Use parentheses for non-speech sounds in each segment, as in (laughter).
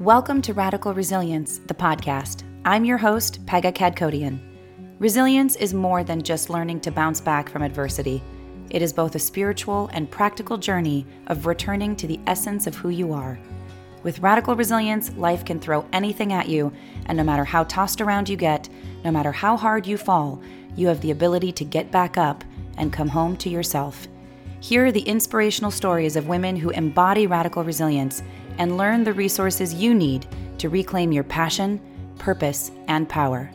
Welcome to Radical Resilience, the podcast. I'm your host, Pegah Kadkhodaian. Resilience is more than just learning to bounce back from adversity. It is both a spiritual and practical journey of returning to the essence of who you are. With radical resilience, life can throw anything at you, and no matter how tossed around you get, no matter how hard you fall, you have the ability to get back up and come home to yourself. Here are the inspirational stories of women who embody radical resilience and learn the resources you need to reclaim your passion, purpose, and power.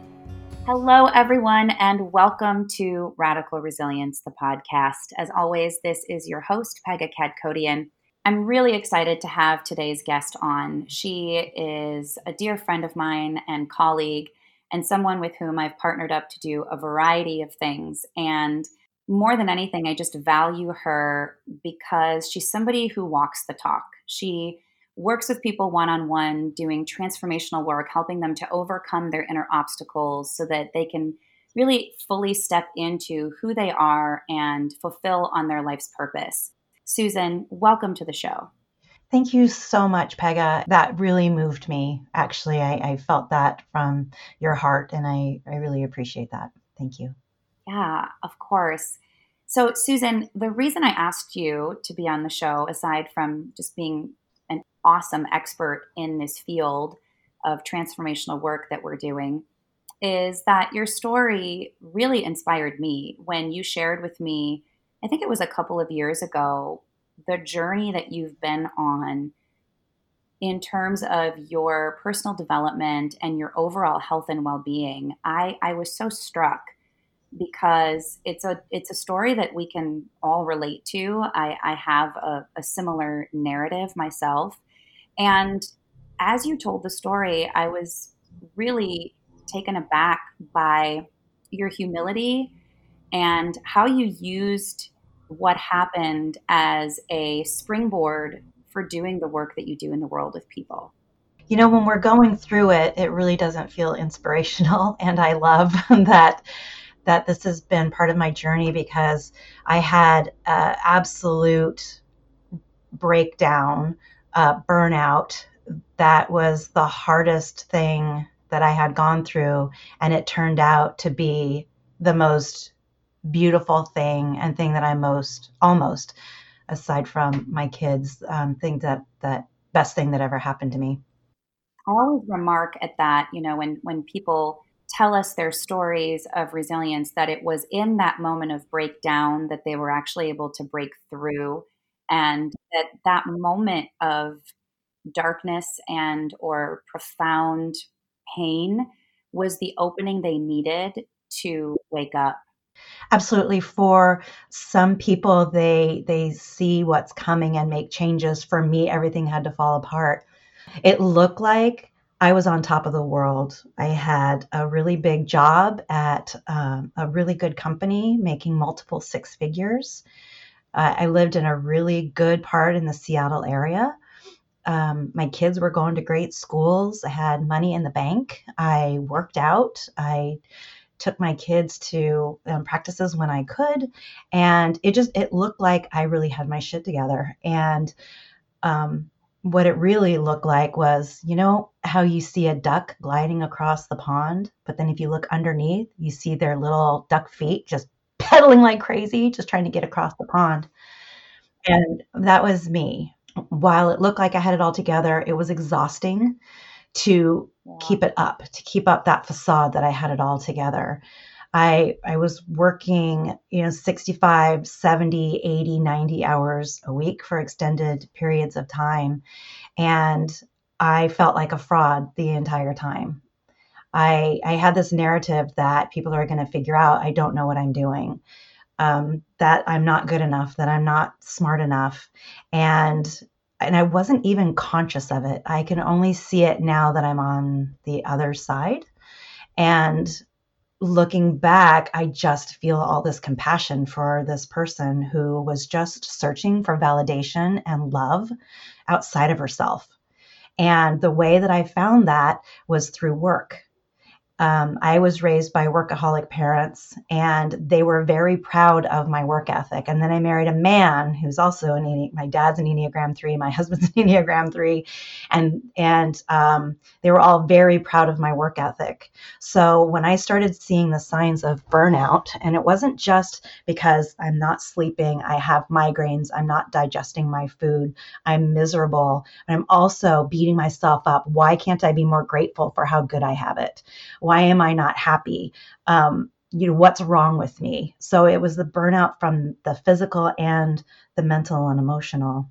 Hello, everyone, and welcome to Radical Resilience, the podcast. As always, this is your host, Pegah Kadkhodaian. I'm really excited to have today's guest on. She is a dear friend of mine and colleague, and someone with whom I've partnered up to do a variety of things. And more than anything, I just value her because she's somebody who walks the talk. She works with people one on one, doing transformational work, helping them to overcome their inner obstacles so that they can really fully step into who they are and fulfill on their life's purpose. Susan, welcome to the show. Thank you so much, Pegah. That really moved me. Actually, I, I felt that from your heart, and I, I really appreciate that. Thank you. Yeah, of course. So, Susan, the reason I asked you to be on the show, aside from just being awesome expert in this field of transformational work that we're doing is that your story really inspired me when you shared with me, I think it was a couple of years ago, the journey that you've been on in terms of your personal development and your overall health and well-being. I, I was so struck because it's a it's a story that we can all relate to. I, I have a, a similar narrative myself and as you told the story, I was really taken aback by your humility and how you used what happened as a springboard for doing the work that you do in the world with people. You know, when we're going through it, it really doesn't feel inspirational. (laughs) And I love (laughs) that that this has been part of my journey because I had uh, absolute breakdown uh, burnout that was the hardest thing that I had gone through. And it turned out to be the most beautiful thing and thing that I most, almost, aside from my kids, um, think that, that best thing that ever happened to me. I always remark at that, you know, when, when people tell us their stories of resilience, that it was in that moment of breakdown that they were actually able to break through and that that moment of darkness and or profound pain was the opening they needed to wake up. Absolutely. For some people they they see what's coming and make changes. For me everything had to fall apart. It looked like i was on top of the world. I had a really big job at um, a really good company making multiple six figures uh, I lived in a really good part in the Seattle area. Um, my kids were going to great schools. I had money in the bank. I worked out. I took my kids to um, practices when I could, and it just it looked like I really had my shit together. And um, what it really looked like was, you know, how you see a duck gliding across the pond, but then if you look underneath, you see their little duck feet just pedaling like crazy, just trying to get across the pond. And that was me. While it looked like I had it all together, it was exhausting to yeah. keep it up, to keep up that facade that I had it all together. I I was working, you know, 65, 70, 80, 90 hours a week for extended periods of time and I felt like a fraud the entire time. I, I had this narrative that people are going to figure out I don't know what I'm doing, um, that I'm not good enough, that I'm not smart enough, and and I wasn't even conscious of it. I can only see it now that I'm on the other side, and looking back, I just feel all this compassion for this person who was just searching for validation and love outside of herself. And the way that I found that was through work um, I was raised by workaholic parents, and they were very proud of my work ethic. And then I married a man who's also an my dad's an Enneagram three, my (laughs) husband's an Enneagram three, and and um, they were all very proud of my work ethic. So when I started seeing the signs of burnout, and it wasn't just because I'm not sleeping, I have migraines, I'm not digesting my food, I'm miserable, and I'm also beating myself up. Why can't I be more grateful for how good I have it? Why am I not happy? Um, you know, what's wrong with me? So it was the burnout from the physical and the mental and emotional.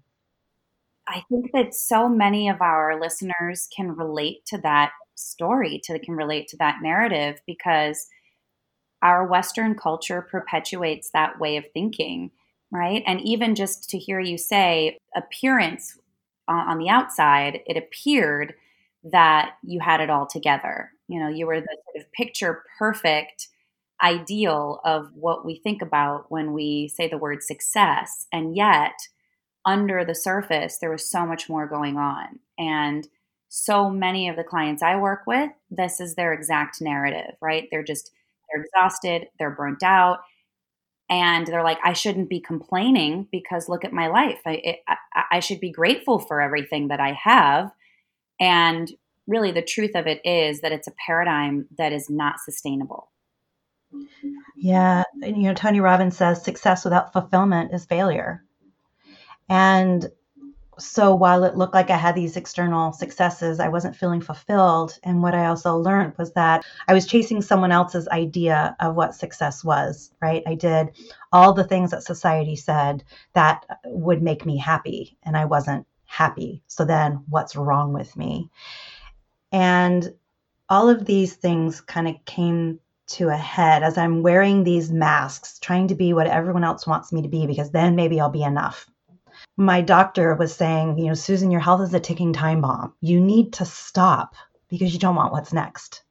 I think that so many of our listeners can relate to that story, to can relate to that narrative because our Western culture perpetuates that way of thinking, right? And even just to hear you say appearance on the outside, it appeared that you had it all together. You know, you were the sort of picture perfect ideal of what we think about when we say the word success. And yet, under the surface, there was so much more going on. And so many of the clients I work with, this is their exact narrative, right? They're just, they're exhausted, they're burnt out. And they're like, I shouldn't be complaining because look at my life. I, it, I, I should be grateful for everything that I have. And really, the truth of it is that it's a paradigm that is not sustainable. Yeah. You know, Tony Robbins says success without fulfillment is failure. And so while it looked like I had these external successes, I wasn't feeling fulfilled. And what I also learned was that I was chasing someone else's idea of what success was, right? I did all the things that society said that would make me happy, and I wasn't happy. So then what's wrong with me? And all of these things kind of came to a head as I'm wearing these masks, trying to be what everyone else wants me to be, because then maybe I'll be enough. My doctor was saying, you know, Susan, your health is a ticking time bomb. You need to stop because you don't want what's next.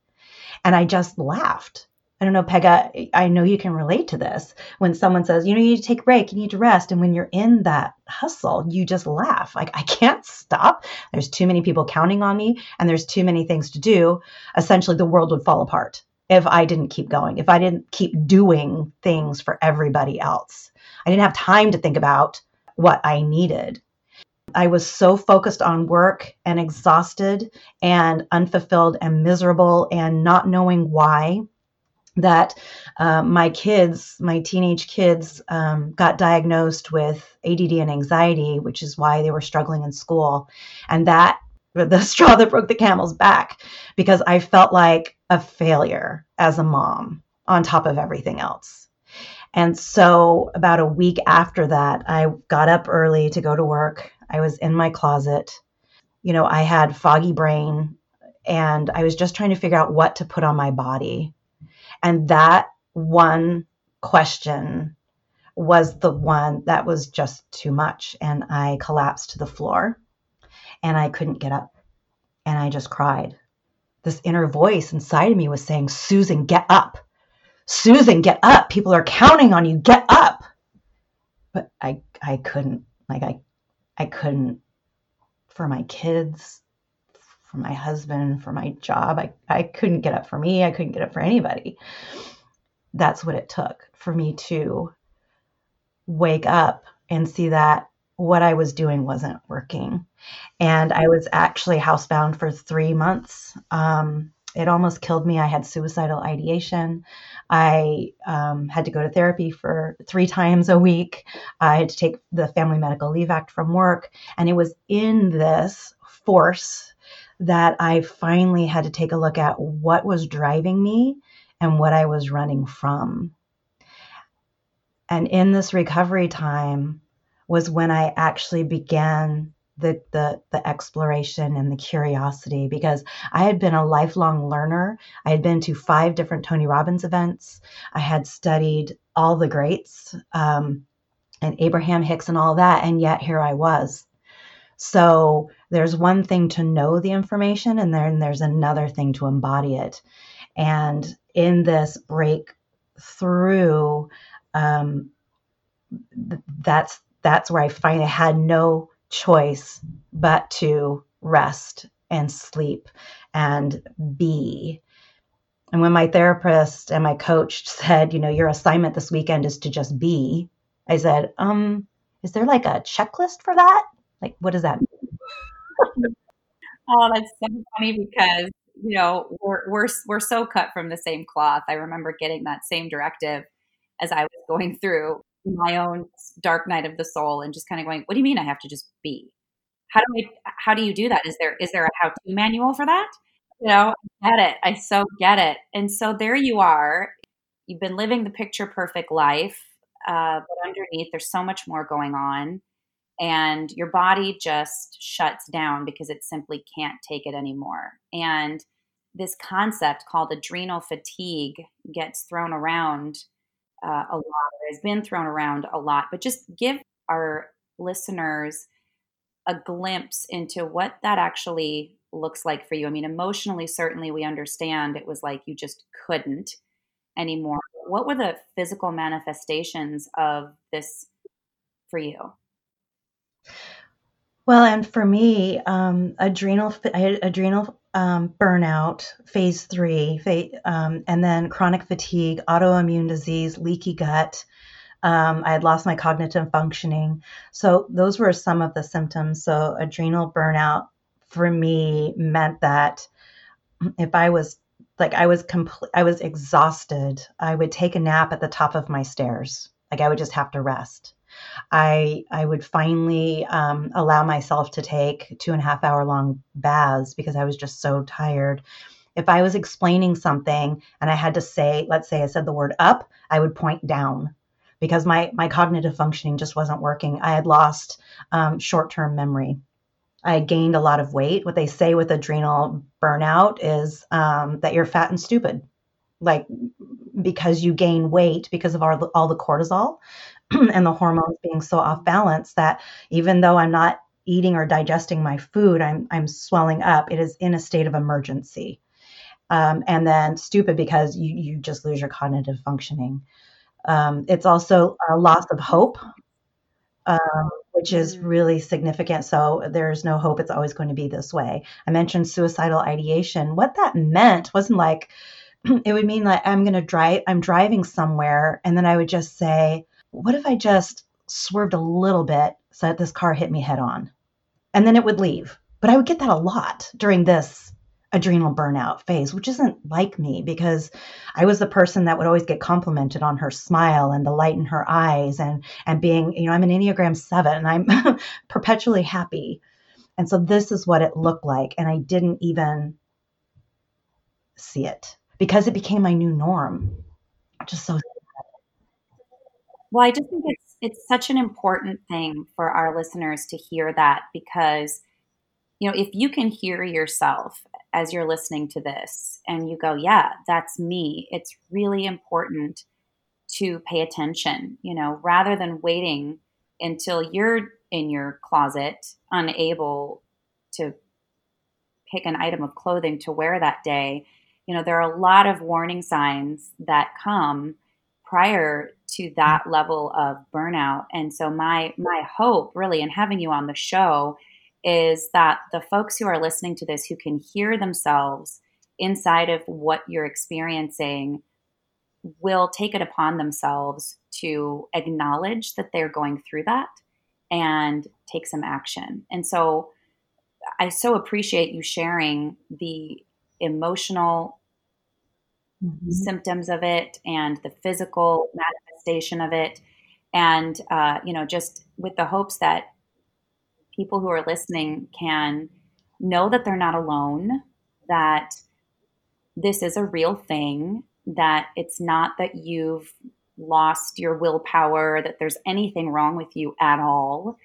And I just laughed I don't know, Pegah, I know you can relate to this. When someone says, you know, you need to take a break, you need to rest. And when you're in that hustle, you just laugh. Like, I can't stop. There's too many people counting on me, and there's too many things to do. Essentially, the world would fall apart if I didn't keep going, if I didn't keep doing things for everybody else. I didn't have time to think about what I needed. I was so focused on work and exhausted and unfulfilled and miserable and not knowing why that uh, my kids, my teenage kids, um, got diagnosed with ADD and anxiety, which is why they were struggling in school. And that, (laughs) the straw that broke the camel's back, because I felt like a failure as a mom on top of everything else. And so, about a week after that, I got up early to go to work. I was in my closet. You know, I had foggy brain and I was just trying to figure out what to put on my body and that one question was the one that was just too much. And I collapsed to the floor and I couldn't get up. And I just cried. This inner voice inside of me was saying, Susan, get up. Susan, get up. People are counting on you. Get up. But I I couldn't. Like I I couldn't for my kids, for my husband, for my job. I, I couldn't get up for me. I couldn't get up for anybody. That's what it took for me to wake up and see that what I was doing wasn't working. And I was actually housebound for three months. Um, it almost killed me. I had suicidal ideation. I um, had to go to therapy for three times a week. I had to take the Family Medical Leave Act from work. And it was in this force that I finally had to take a look at what was driving me and what I was running from. And in this recovery time was when I actually began the, the, the exploration and the curiosity because I had been a lifelong learner. I had been to five different Tony Robbins events. I had studied all the greats um, and Abraham Hicks and all that. And yet here I was so there's one thing to know the information, and then there's another thing to embody it. And in this breakthrough, um, that's that's where I finally had no choice but to rest and sleep and be. And when my therapist and my coach said, you know, your assignment this weekend is to just be, I said, um, is there like a checklist for that? Like, what does that mean? (laughs) oh, that's so funny because you know we're we're we're so cut from the same cloth. I remember getting that same directive as I was going through my own dark night of the soul and just kind of going, what do you mean I have to just be? How do I how do you do that? Is there is there a how to manual for that? You know, I get it. I so get it. And so there you are. You've been living the picture perfect life, uh, but underneath there's so much more going on and your body just shuts down because it simply can't take it anymore. And this concept called adrenal fatigue gets thrown around uh, a lot, has been thrown around a lot, but just give our listeners a glimpse into what that actually looks like for you. I mean, emotionally, certainly we understand it was like you just couldn't anymore. What were the physical manifestations of this for you? Well, and for me, um, adrenal I had adrenal um, burnout, phase three, um, and then chronic fatigue, autoimmune disease, leaky gut. Um, I had lost my cognitive functioning. So those were some of the symptoms. So adrenal burnout for me meant that if I was like I was complete, I was exhausted. I would take a nap at the top of my stairs. Like I would just have to rest. I I would finally um, allow myself to take two and a half hour long baths because I was just so tired. If I was explaining something and I had to say, let's say I said the word up, I would point down because my my cognitive functioning just wasn't working. I had lost um, short term memory. I gained a lot of weight. What they say with adrenal burnout is um, that you're fat and stupid, like because you gain weight because of all, all the cortisol. (clears throat) and the hormones being so off balance that even though I'm not eating or digesting my food, I'm I'm swelling up. It is in a state of emergency. Um, and then stupid because you you just lose your cognitive functioning. Um, it's also a loss of hope, um, which is mm. really significant. So there's no hope. It's always going to be this way. I mentioned suicidal ideation. What that meant wasn't like (clears throat) it would mean that I'm going to drive. I'm driving somewhere, and then I would just say, what if I just swerved a little bit so that this car hit me head on? And then it would leave. But I would get that a lot during this adrenal burnout phase, which isn't like me because I was the person that would always get complimented on her smile and the light in her eyes and and being, you know, I'm an Enneagram 7 and I'm (laughs) perpetually happy. And so this is what it looked like and I didn't even see it because it became my new norm. Just so well, I just think it's it's such an important thing for our listeners to hear that because you know, if you can hear yourself as you're listening to this and you go, yeah, that's me, it's really important to pay attention, you know, rather than waiting until you're in your closet unable to pick an item of clothing to wear that day. You know, there are a lot of warning signs that come prior to that level of burnout. And so my my hope really in having you on the show is that the folks who are listening to this who can hear themselves inside of what you're experiencing will take it upon themselves to acknowledge that they're going through that and take some action. And so I so appreciate you sharing the emotional mm-hmm. symptoms of it and the physical manifestation of it. And, uh, you know, just with the hopes that people who are listening can know that they're not alone, that this is a real thing, that it's not that you've lost your willpower, that there's anything wrong with you at all,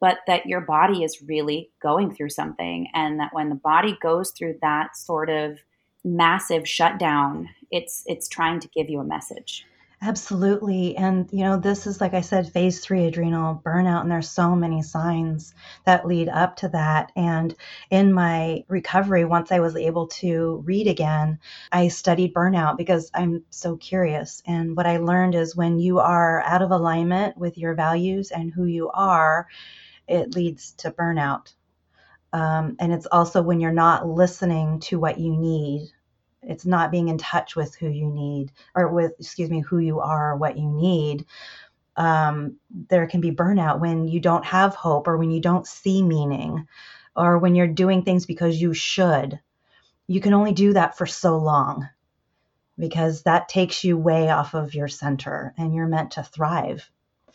but that your body is really going through something. And that when the body goes through that sort of massive shutdown, it's it's trying to give you a message. Absolutely. And, you know, this is, like I said, phase three adrenal burnout. And there's so many signs that lead up to that. And in my recovery, once I was able to read again, I studied burnout because I'm so curious. And what I learned is when you are out of alignment with your values and who you are, it leads to burnout. Um, and it's also when you're not listening to what you need It's not being in touch with who you need or with, excuse me, who you are, or what you need. Um, there can be burnout when you don't have hope or when you don't see meaning or when you're doing things because you should. You can only do that for so long because that takes you way off of your center and you're meant to thrive.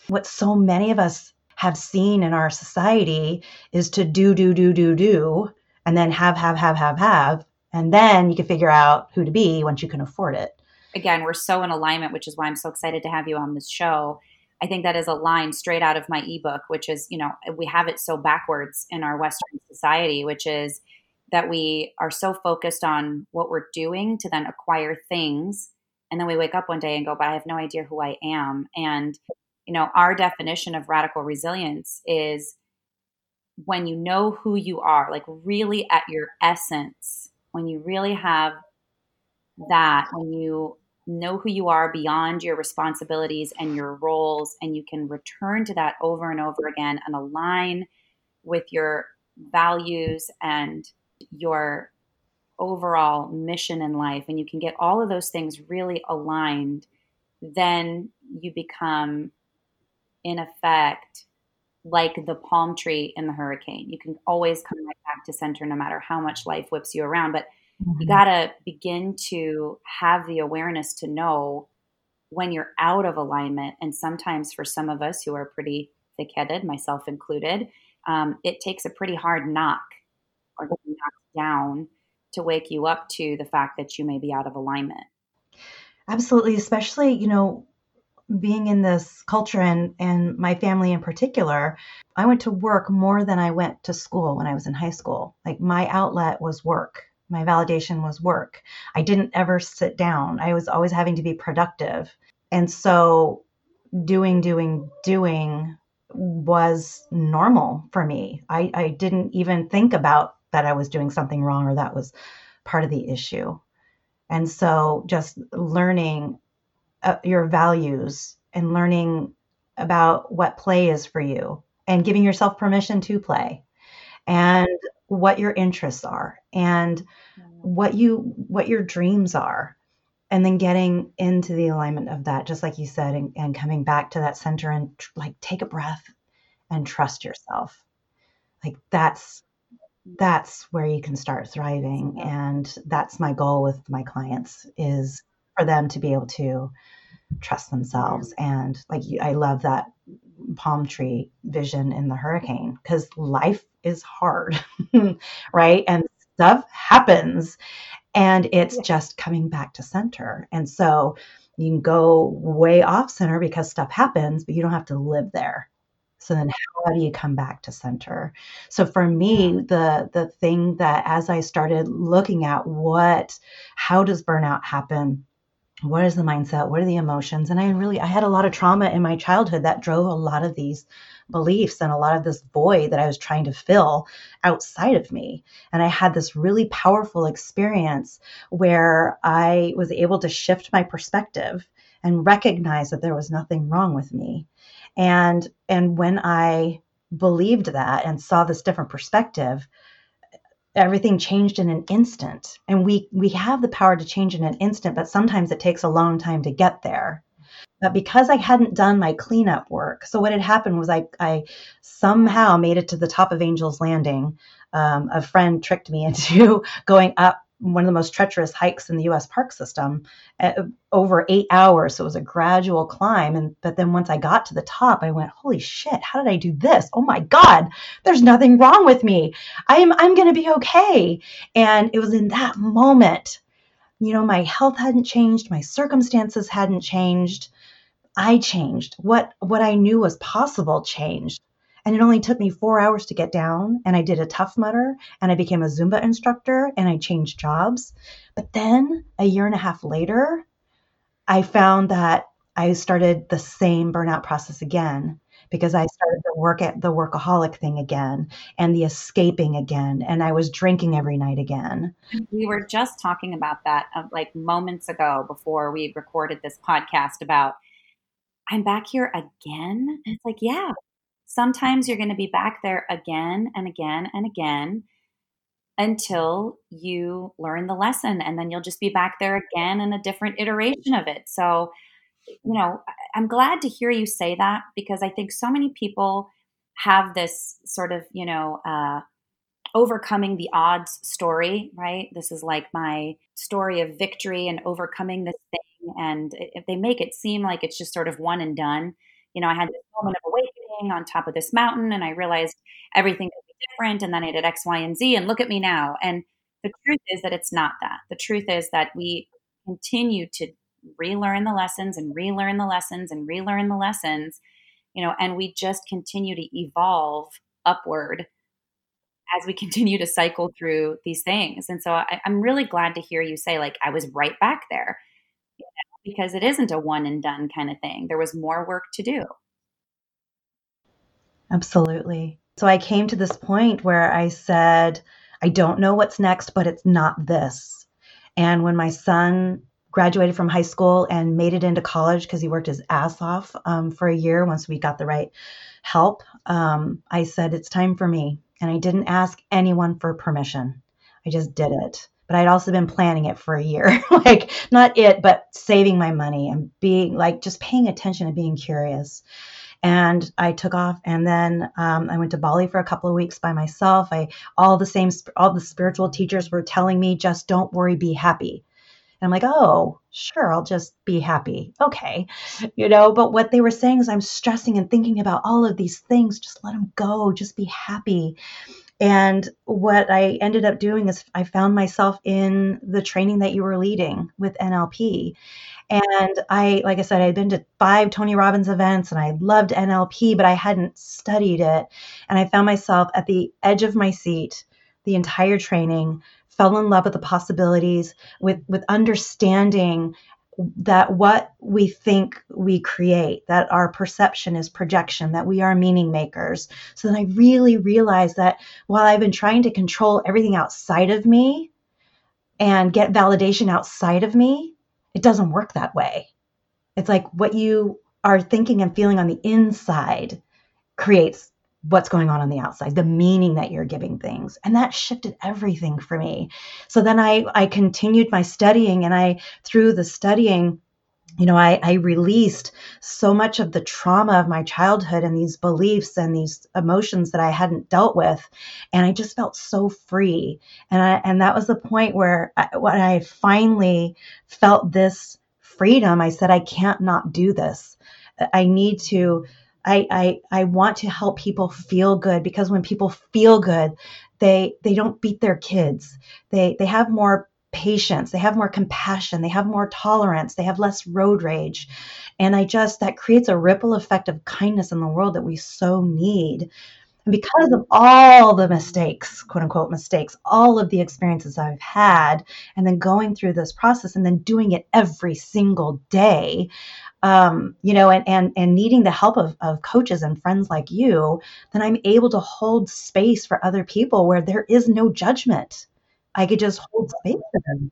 What so many of us have seen in our society is to do, do, do, do, do, and then have, have, have, have, have. And then you can figure out who to be once you can afford it. Again, we're so in alignment, which is why I'm so excited to have you on this show. I think that is a line straight out of my ebook, which is, you know, we have it so backwards in our Western society, which is that we are so focused on what we're doing to then acquire things. And then we wake up one day and go, but I have no idea who I am. And, you know, our definition of radical resilience is when you know who you are, like really at your essence, when you really have that, when you know who you are beyond your responsibilities and your roles, and you can return to that over and over again and align with your values and your overall mission in life, and you can get all of those things really aligned, then you become, in effect, like the palm tree in the hurricane. You can always come back to center no matter how much life whips you around. But Mm-hmm. You got to begin to have the awareness to know when you're out of alignment. And sometimes for some of us who are pretty thick headed, myself included, um, it takes a pretty hard knock or knocked down to wake you up to the fact that you may be out of alignment. Absolutely, especially, you know, being in this culture and and my family in particular, I went to work more than I went to school when I was in high school. Like my outlet was work my validation was work. I didn't ever sit down. I was always having to be productive. And so doing, doing, doing was normal for me. I, I didn't even think about that I was doing something wrong or that was part of the issue. And so just learning uh, your values and learning about what play is for you and giving yourself permission to play and what your interests are and mm. what you what your dreams are and then getting into the alignment of that just like you said and, and coming back to that center and tr- like take a breath and trust yourself like that's that's where you can start thriving and that's my goal with my clients is for them to be able to trust themselves and like i love that palm tree vision in the hurricane because life is hard, (laughs) right? And stuff happens and it's just coming back to center. And so you can go way off center because stuff happens, but you don't have to live there. So then how do you come back to center? So for me, the the thing that as I started looking at what how does burnout happen? What is the mindset? What are the emotions? And i really i had a lot of trauma in my childhood that drove a lot of these beliefs and a lot of this void that i was trying to fill outside of me. And i had this really powerful experience where i was able to shift my perspective and recognize that there was nothing wrong with me. And and when i believed that and saw this different perspective everything changed in an instant. And we we have the power to change in an instant but sometimes it takes a long time to get there. But because i hadn't done my cleanup work so what had happened was i i somehow made it to the top of angel's landing. Um, a friend tricked me (laughs) into going up one of the most treacherous hikes in the U.S. park system, uh, over eight hours. So it was a gradual climb. And but then once I got to the top, I went, "Holy shit! How did I do this? Oh my God! There's nothing wrong with me. I'm I'm going to be okay." And it was in that moment, you know, my health hadn't changed, my circumstances hadn't changed. I changed. What what I knew was possible changed. And it only took me four hours to get down. And I did a Tough Mudder and I became a Zumba instructor and I changed jobs. But then a year and a half later, I found that I started the same burnout process again because I started the work at the workaholic thing again and the escaping again and I was drinking every night again. We were just talking about that uh, like moments ago before we recorded this podcast about I'm back here again. It's like, yeah, Sometimes you're going to be back there again and again and again. until you learn the lesson and then you'll just be back there again in a different iteration of it. So, you know, I'm glad to hear you say that because I think so many people have this sort of, you know, uh, overcoming the odds story, right? This is like my story of victory and overcoming this thing. And if they make it seem like it's just sort of one and done, you know, I had this moment of awakening on top of this mountain and I realized everything could be different. And then I did X, Y, and Z and look at me now. And the truth is that it's not that. The truth is that we continue to relearn the lessons and relearn the lessons and relearn the lessons, you know, and we just continue to evolve upward as we (laughs) continue to cycle through these things. And so I, am really glad to hear you say, like, I was right back there because it isn't a one and done kind of thing. There was more work to do. Absolutely. So I came to this point where I said, I don't know what's next, but it's not this. And when my son graduated from high school and made it into college because he worked his ass off um, for a year once we got the right help, um, I said, it's time for me and I didn't ask anyone for permission. I just did it. But I'd also been planning it for a year. (laughs) like, not it, but saving my money and being like just paying attention and being curious. And I took off, and then um, I went to Bali for a couple of weeks by myself. I all the same, all the spiritual teachers were telling me, just don't worry, be happy. And I'm like, oh, sure, I'll just be happy. Okay. You know, but what they were saying is I'm stressing and thinking about all of these things. Just let them go. Just be happy. And what I ended up doing is I found myself in the training that you were leading with NLP. And I, like I said, I had been to five Tony Robbins events and I loved NLP, but I hadn't studied it. And I found myself at the edge of my seat the entire training, fell in love with the possibilities, with, with understanding that what we think we create, that our perception is projection, that we are meaning makers. So then I really realized that while I've been trying to control everything outside of me and get validation outside of me, it doesn't work that way. It's like what you are thinking and feeling on the inside creates what's going on on the outside the meaning that you're giving things. And that shifted everything for me. So then i i continued my studying and i through the studying you know I, I released so much of the trauma of my childhood and these beliefs and these emotions that i hadn't dealt with. And i just felt so free. And I, and that was the point where I, when i finally felt this freedom i said i can't not do this. I need to I, I I want to help people feel good because when people feel good, they they don't beat their kids. They they have more patience, they have more compassion, they have more tolerance, they have less road rage. And I just that creates a ripple effect of kindness in the world that we so need. And because of all the mistakes, quote unquote mistakes, all of the experiences I've had, and then going through this process and then doing it every single day, um, you know, and, and, and needing the help of, of coaches and friends like you, then I'm able to hold space for other people where there is no judgment. I could just hold space for them.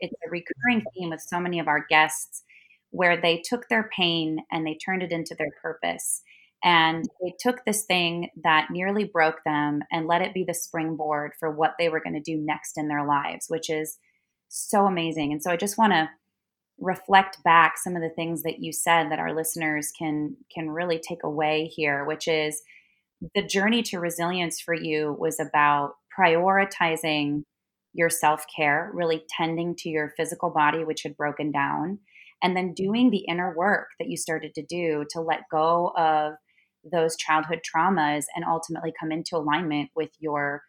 It's a recurring theme with so many of our guests where they took their pain and they turned it into their purpose. And they took this thing that nearly broke them and let it be the springboard for what they were going to do next in their lives, which is so amazing. And so I just want to reflect back some of the things that you said that our listeners can can really take away here which is the journey to resilience for you was about prioritizing your self-care really tending to your physical body which had broken down and then doing the inner work that you started to do to let go of those childhood traumas and ultimately come into alignment with your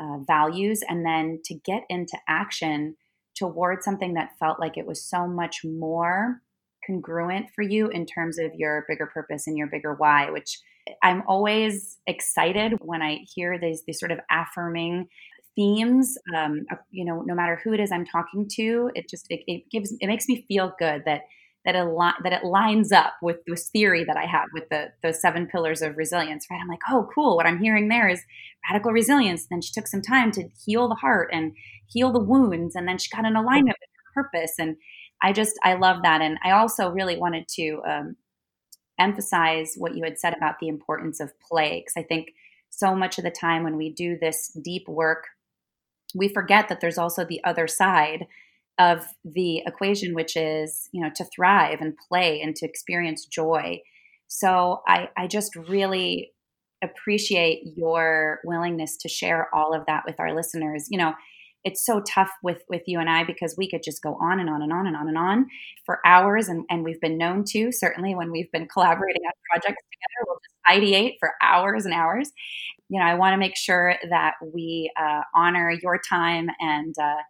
uh, values and then to get into action towards something that felt like it was so much more congruent for you in terms of your bigger purpose and your bigger why, which I'm always excited when I hear these these sort of affirming themes. Um, you know, no matter who it is I'm talking to, it just it, it gives it makes me feel good that that it that it lines up with this theory that I have with the those seven pillars of resilience. Right? I'm like, oh, cool. What I'm hearing there is radical resilience. And then she took some time to heal the heart and heal the wounds, and then she got an alignment with her purpose. And I just I love that. And I also really wanted to um, emphasize what you had said about the importance of play, because I think so much of the time when we do this deep work we forget that there's also the other side of the equation, which is, you know, to thrive and play and to experience joy. So I, I just really appreciate your willingness to share all of that with our listeners. You know, it's so tough with with you and I because we could just go on and on and on and on and on for hours and, and we've been known to certainly when we've been collaborating on projects together we'll just ideate for hours and hours you know I want to make sure that we uh, honor your time and uh,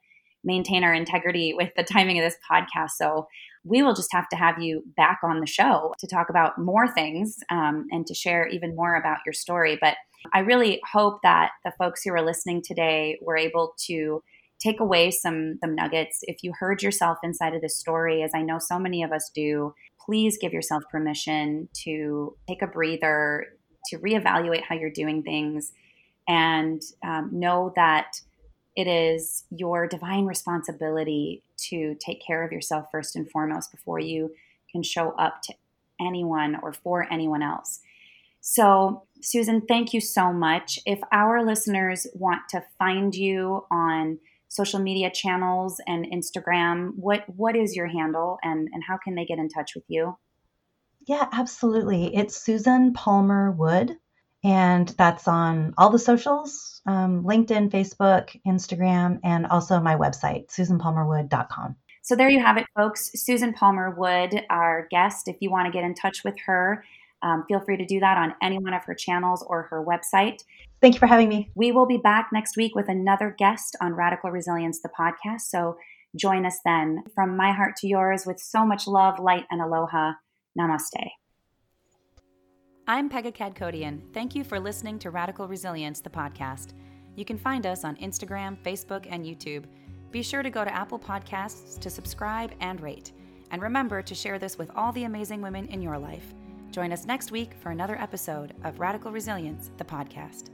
maintain our integrity with the timing of this podcast so we will just have to have you back on the show to talk about more things um, and to share even more about your story but I really hope that the folks who are listening today were able to take away some some nuggets. If you heard yourself inside of this story, as I know so many of us do, please give yourself permission to take a breather, to reevaluate how you're doing things, and um, know that it is your divine responsibility to take care of yourself first and foremost before you can show up to anyone or for anyone else. So, Susan, thank you so much. If our listeners want to find you on social media channels and Instagram, what what is your handle and, and how can they get in touch with you? Yeah, absolutely. It's Susan Palmer Wood, and that's on all the socials um, LinkedIn, Facebook, Instagram, and also my website, susanpalmerwood.com. So there you have it, folks. Susan Palmer Wood, our guest. If you want to get in touch with her, um, feel free to do that on any one of her channels or her website. Thank you for having me. We will be back next week with another guest on Radical Resilience, the podcast. So join us then. From my heart to yours, with so much love, light, and aloha. Namaste. I'm Pegah Kadkhodaian. Thank you for listening to Radical Resilience, the podcast. You can find us on Instagram, Facebook, and YouTube. Be sure to go to Apple Podcasts to subscribe and rate. And remember to share this with all the amazing women in your life. Join us next week for another episode of Radical Resilience, the podcast.